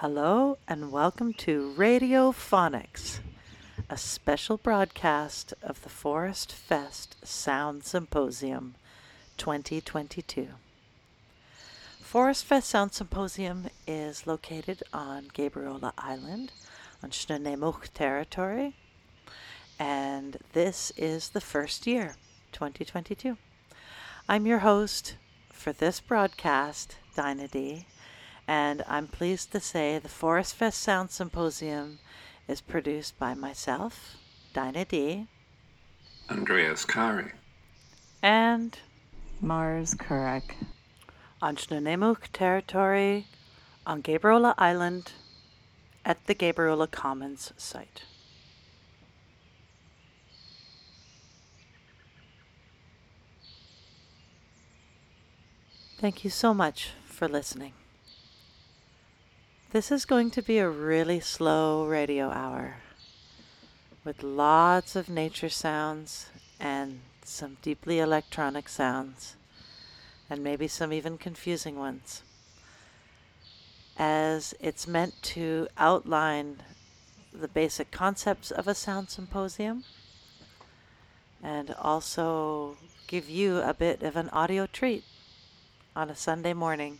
Hello and welcome to Radio Phonics, a special broadcast of the Forest Fest Sound Symposium 2022. Forest Fest Sound Symposium is located on Gabriola Island on Snuneymuxw territory, and this is the first year, 2022. I'm your host for this broadcast, Dinah D, and I'm pleased to say the Forest Fest Sound Symposium is produced by myself, Dinah D, Andreas Kahre, and Mars Kurek. on Snuneymuxw territory on Gabriola Island at the Gabriola Commons site. Thank you so much for listening. This is going to be a really slow radio hour with lots of nature sounds and some deeply electronic sounds, and maybe some even confusing ones, as it's meant to outline the basic concepts of a sound symposium and also give you a bit of an audio treat on a Sunday morning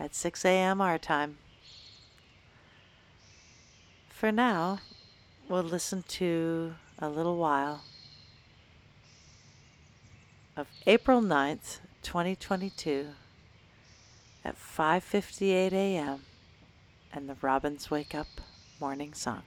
at 6 a.m. our time. For now, we'll listen to a little while of April 9th, 2022 at 5:58 a.m. and the Robins Wake Up morning song.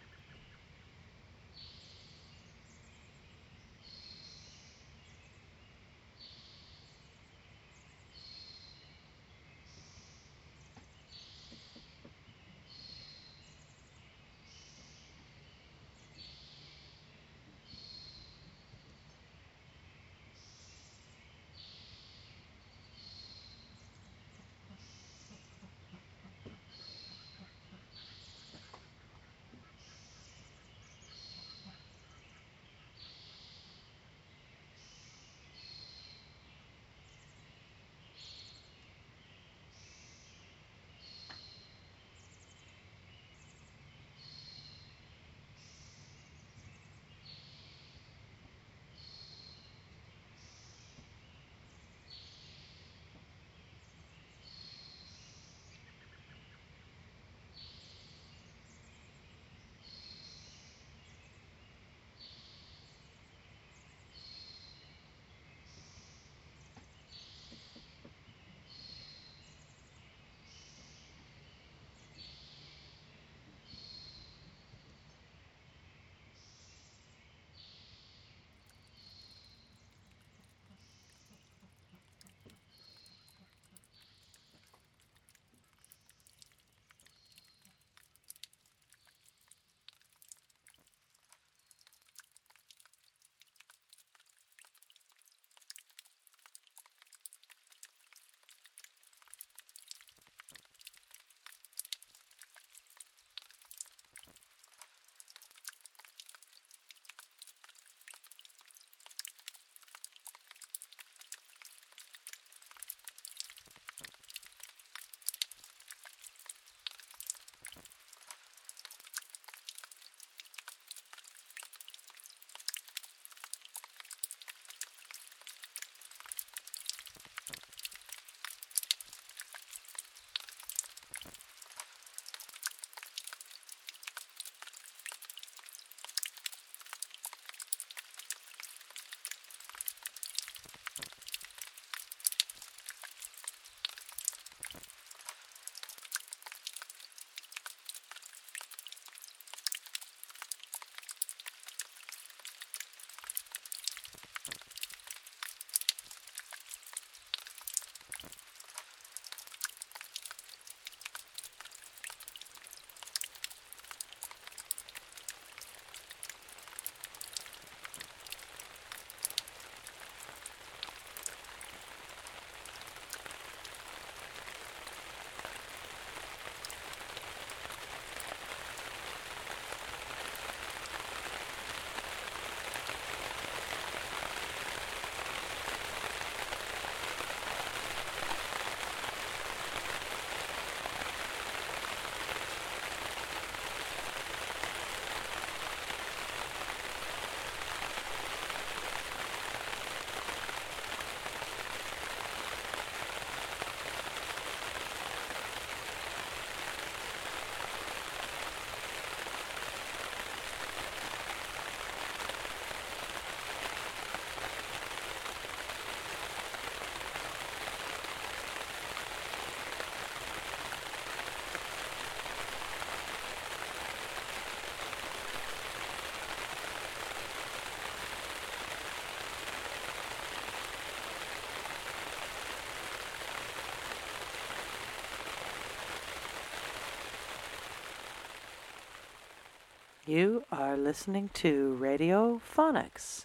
You are listening to Radio Phonics,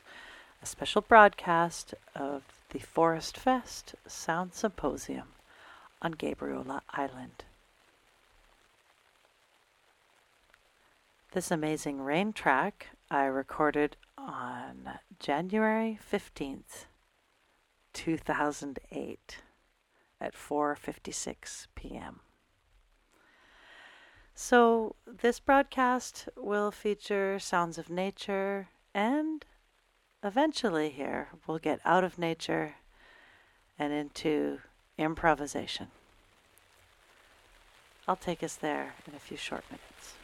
a special broadcast of the Forest Fest Sound Symposium on Gabriola Island. This amazing rain track I recorded on January 15th, 2008 at 4:56 p.m. So, this broadcast will feature sounds of nature and eventually here we'll get out of nature and into improvisation. I'll take us there in a few short minutes.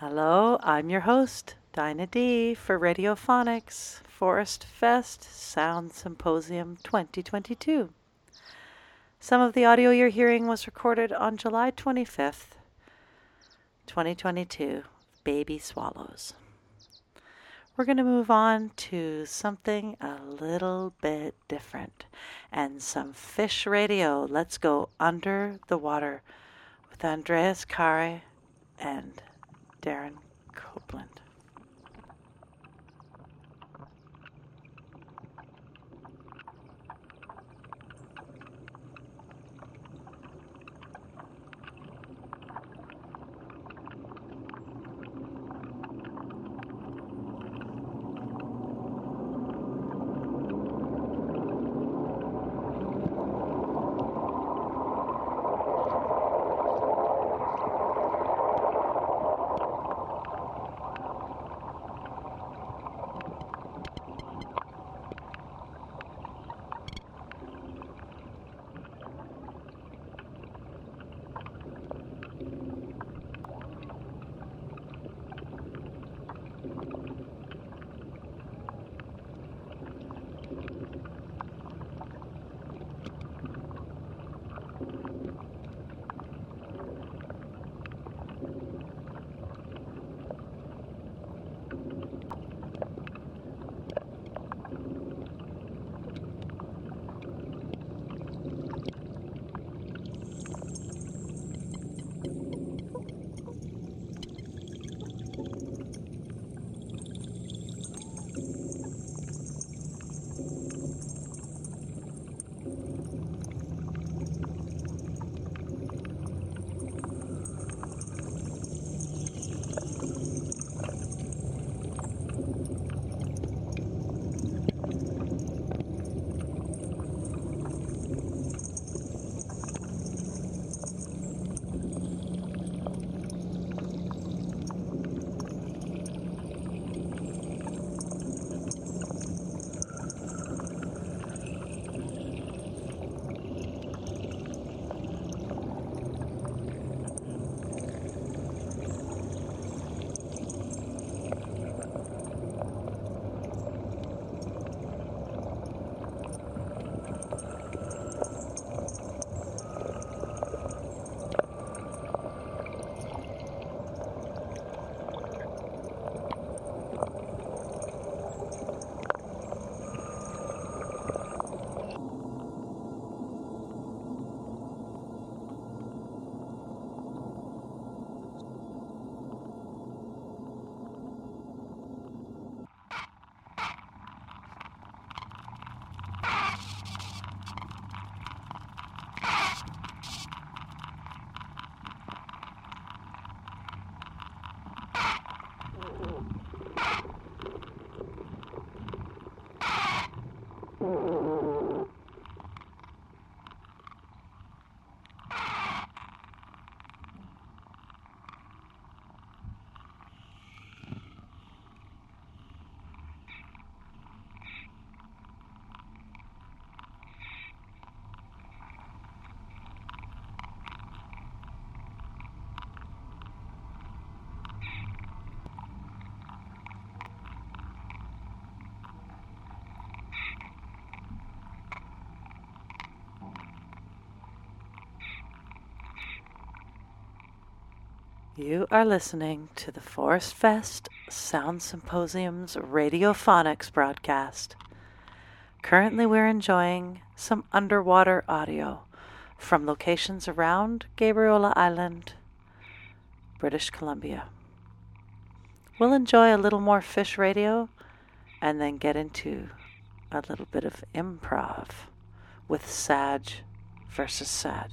Hello, I'm your host, Dinah D for Radiophonics Forest Fest Sound Symposium 2022. Some of the audio you're hearing was recorded on July 25th, 2022, Baby Swallows. We're going to move on to something a little bit different and some fish radio. Let's go under the water with Andreas Kahre and Darren Copeland. You are listening to the Forest Fest Sound Symposium's Radiophonics broadcast. Currently, we're enjoying some underwater audio from locations around Gabriola Island, British Columbia. We'll enjoy a little more fish radio and then get into a little bit of improv with Sag versus Sag.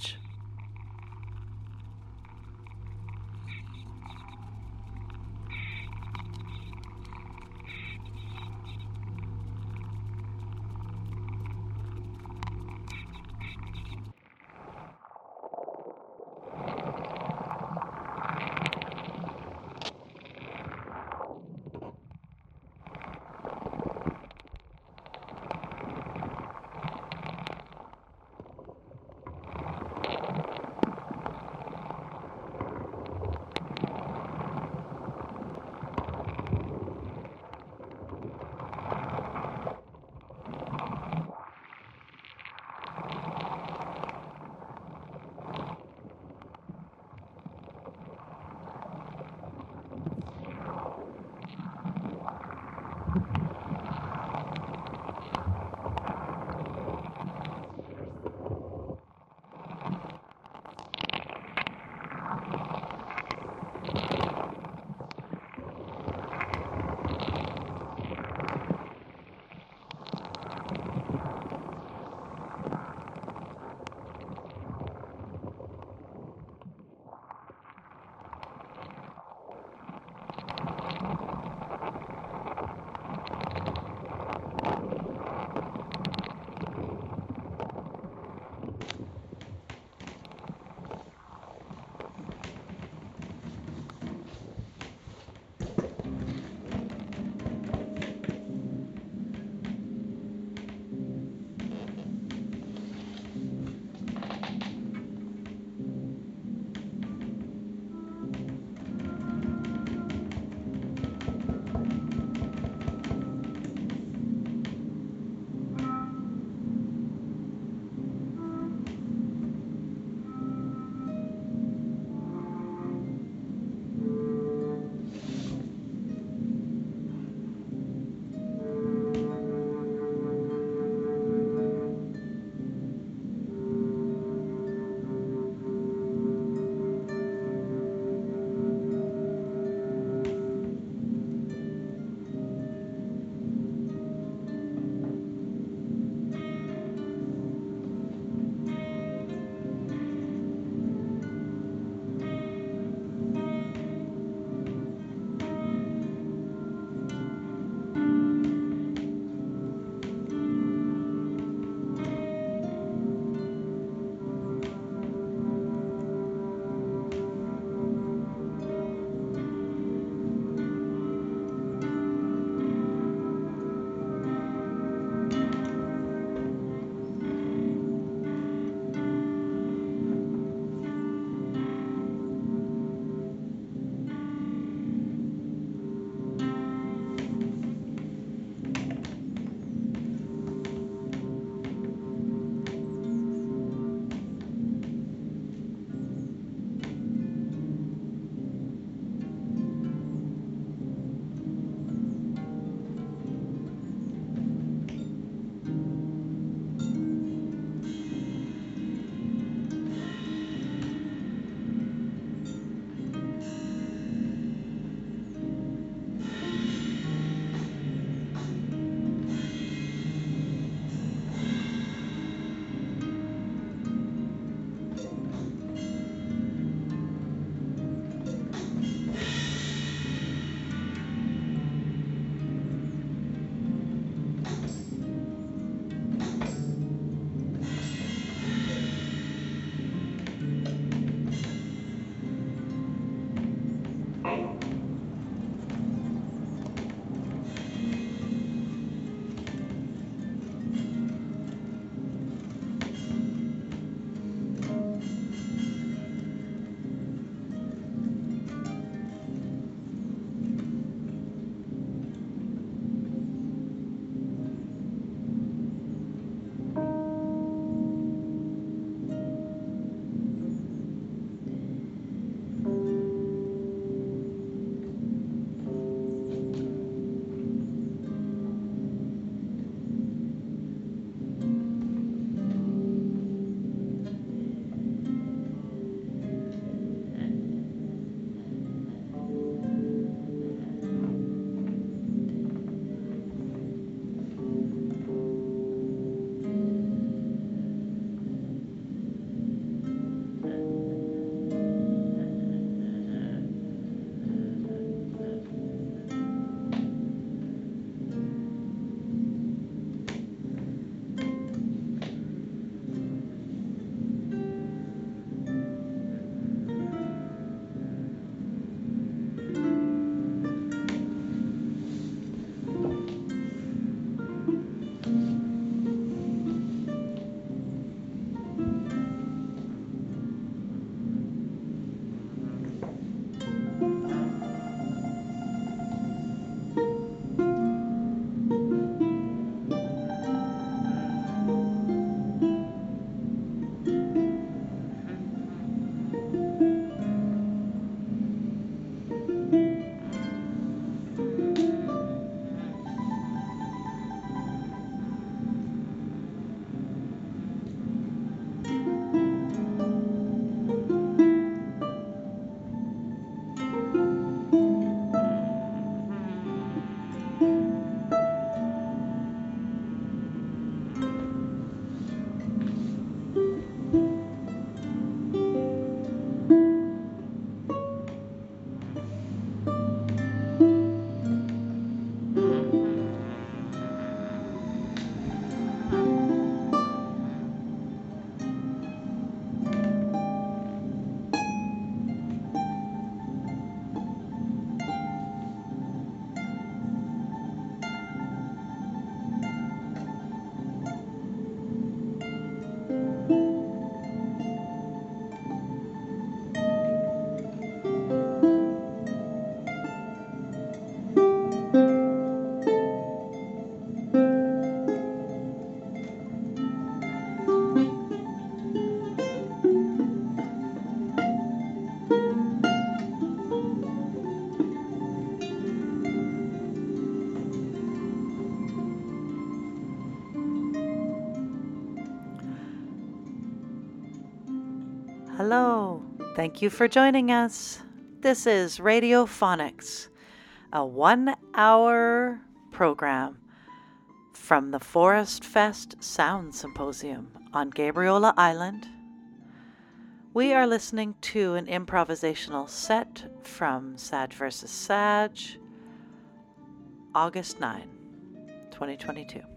Hello, thank you for joining us. This is Radiophonics, a one hour program from the Forest Fest Sound Symposium on Gabriola Island. We are listening to an improvisational set from Sag vs. Sag, August 9, 2022.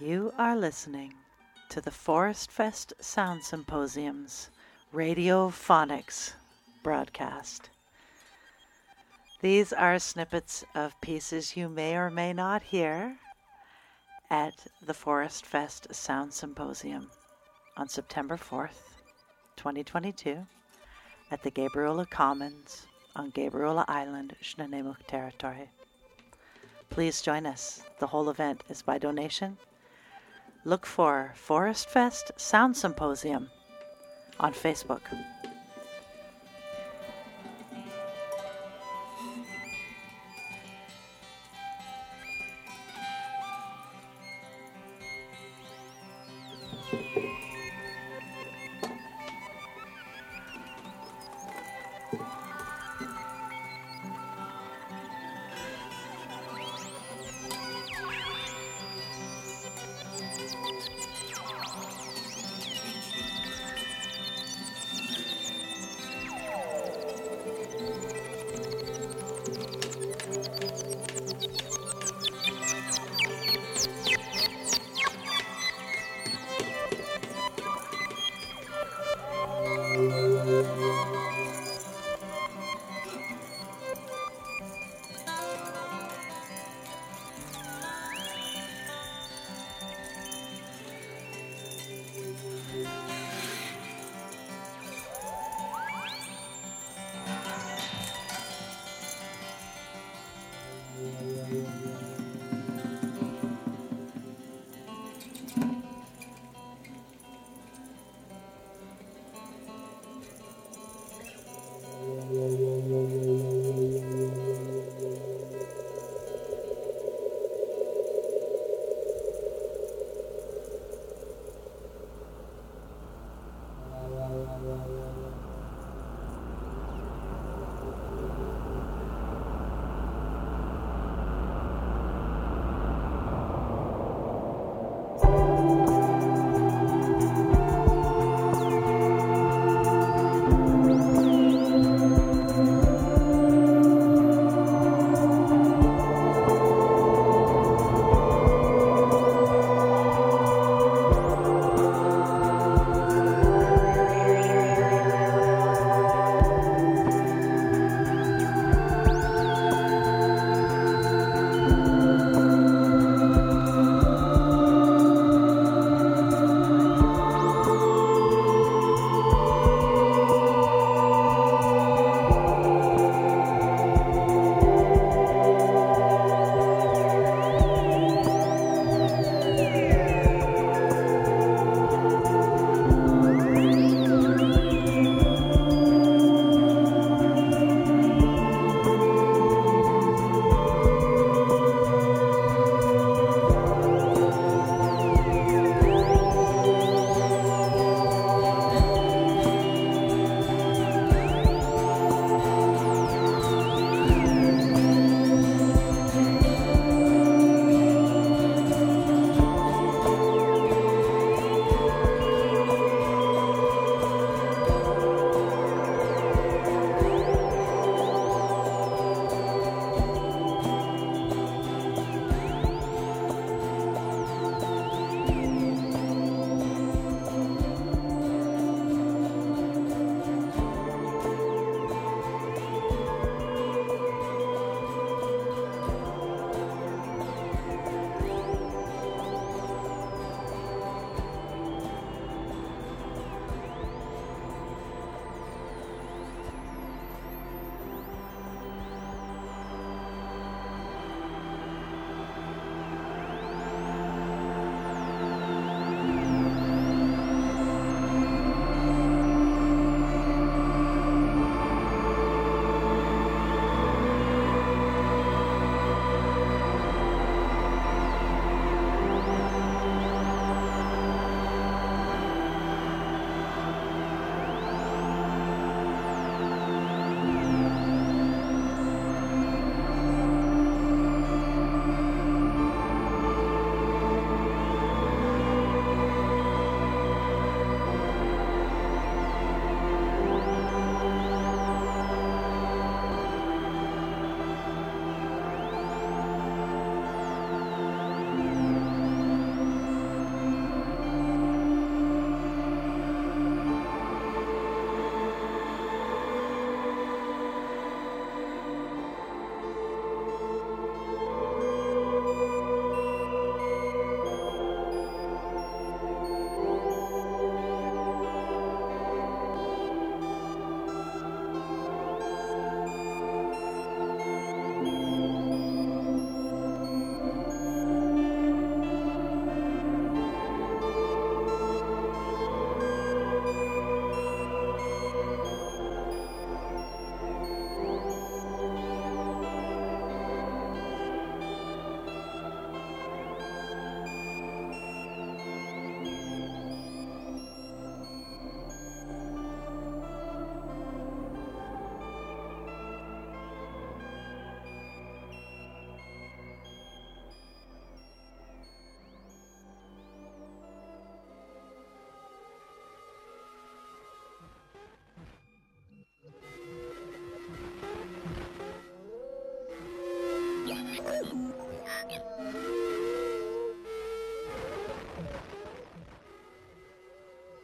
You are listening to the Forest Fest Sound Symposium's Radiophonics broadcast. These are snippets of pieces you may or may not hear at the Forest Fest Sound Symposium on September 4th, 2022, at the Gabriola Commons on Gabriola Island, Snuneymuxw territory. Please join us. The whole event is by donation look for Forest Fest Sound Symposium on Facebook.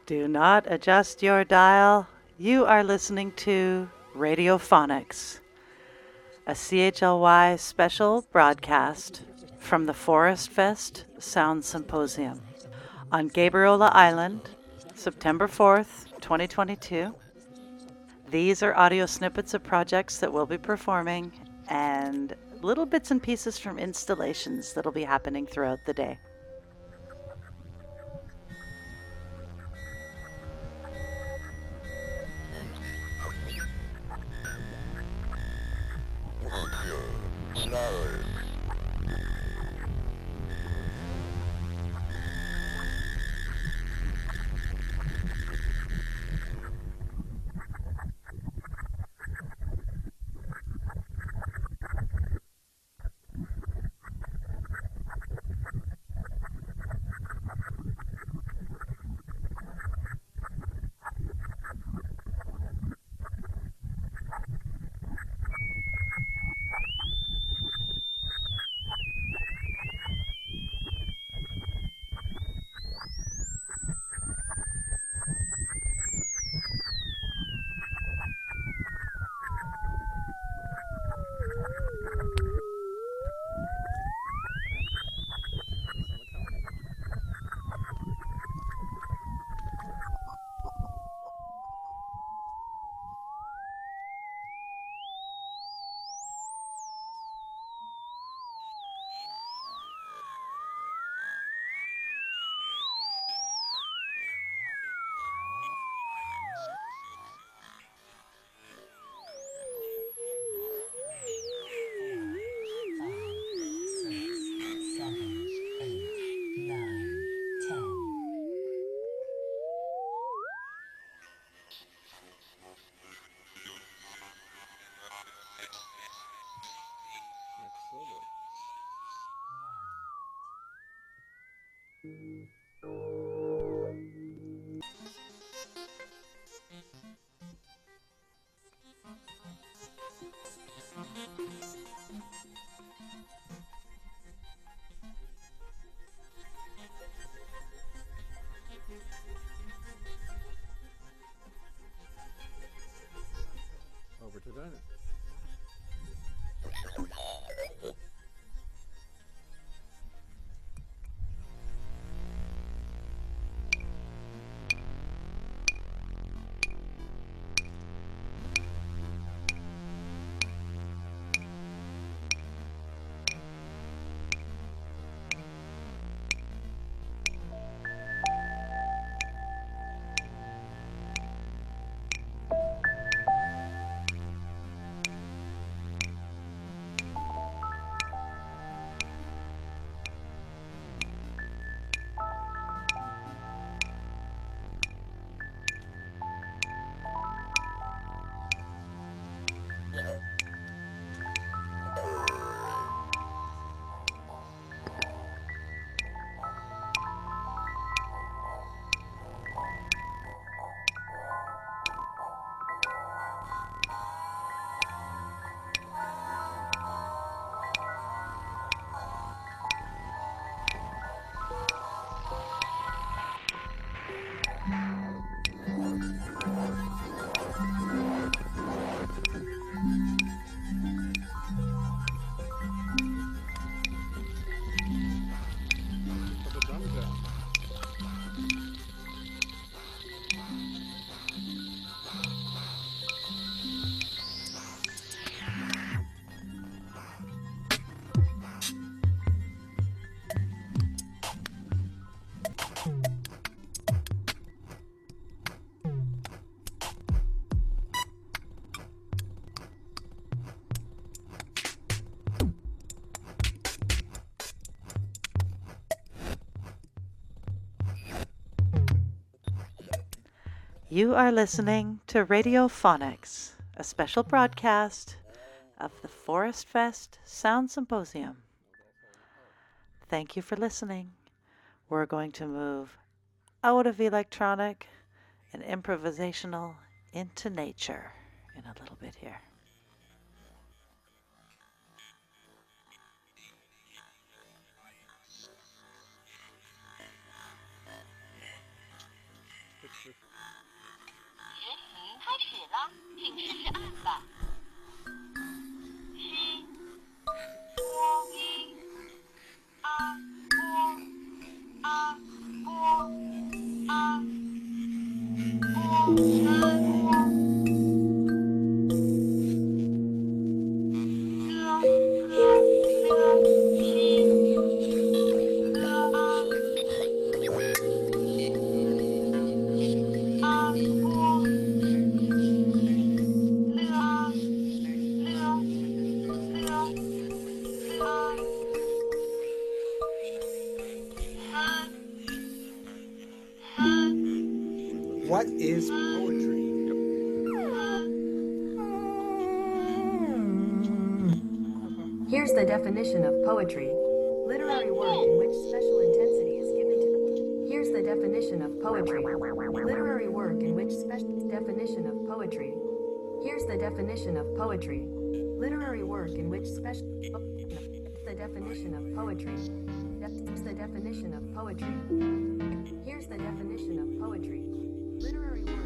Do not adjust your dial. You are listening to Radiophonics, a CHLY special broadcast from the Forest Fest Sound Symposium on Gabriola Island, September 4th, 2022. These are audio snippets of projects that we'll be performing and little bits and pieces from installations that'll be happening throughout the day. Mm-hmm. You are listening to Radiophonics, a special broadcast of the Forest Fest Sound Symposium. Thank you for listening. We're going to move out of electronic and improvisational into nature in a little bit here. 啊请试试按吧。一啊波啊。Definition of poetry. Literary work in which special intensity is given to. Here's the definition of poetry. Literary work in which special definition of poetry. Here's the definition of poetry. Literary work in which special the definition of poetry. That's the definition of poetry. Here's the definition of poetry. Literary work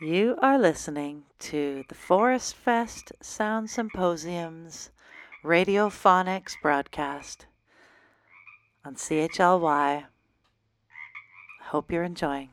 You are listening to the Forest Fest Sound Symposium's Radiophonics broadcast on CHLY. Hope you're enjoying.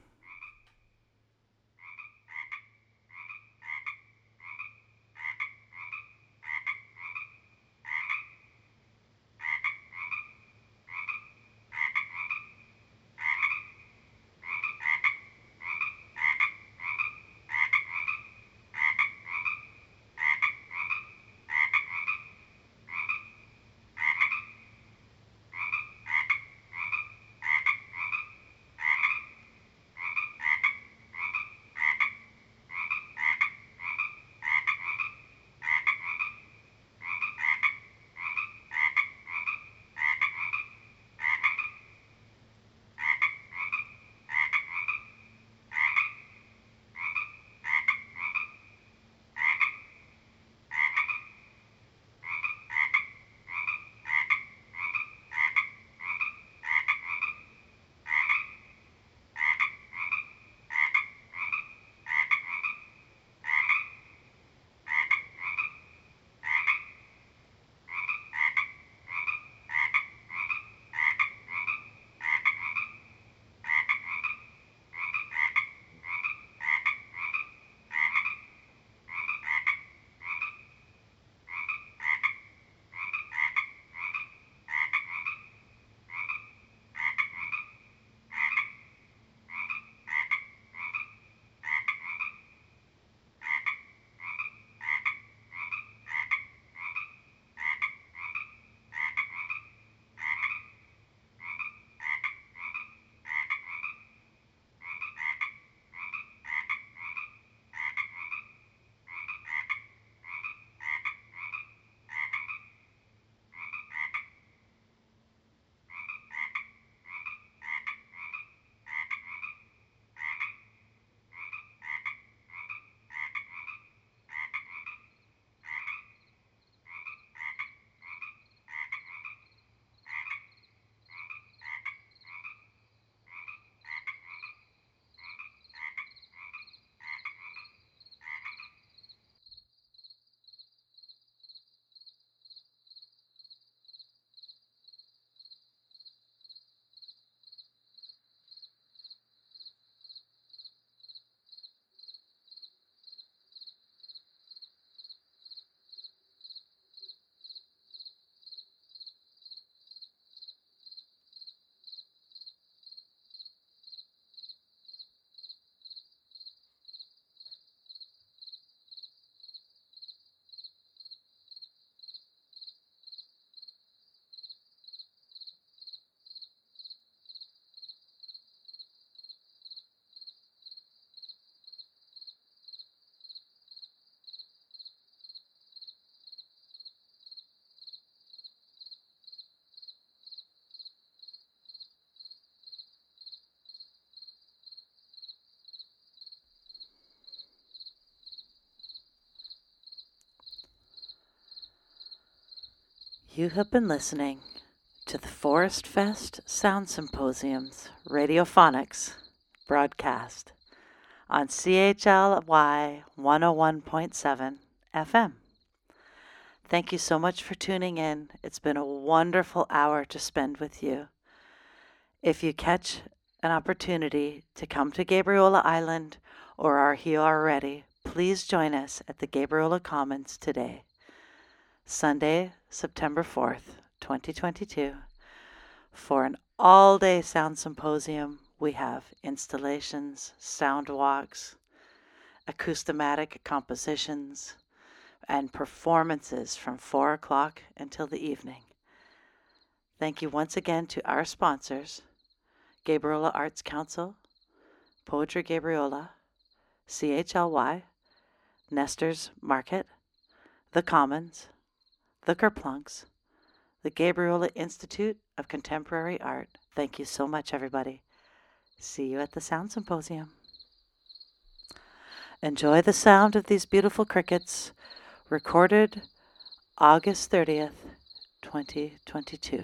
You have been listening to the Forest Fest Sound Symposium's Radiophonics broadcast on CHLY 101.7 FM. Thank you so much for tuning in. It's been a wonderful hour to spend with you. If you catch an opportunity to come to Gabriola Island or are here already, please join us at the Gabriola Commons today, Sunday, September 4th, 2022, for an all day sound symposium. We have installations, sound walks, acoustomatic compositions, and performances from 4 o'clock until the evening. Thank you once again to our sponsors Gabriola Arts Council, Poetry Gabriola, CHLY, Nestor's Market, The Commons, The Kerplunks, the Gabriola Institute of Contemporary Art. Thank you so much, everybody. See you at the Sound Symposium. Enjoy the sound of these beautiful crickets, recorded August 30th, 2022.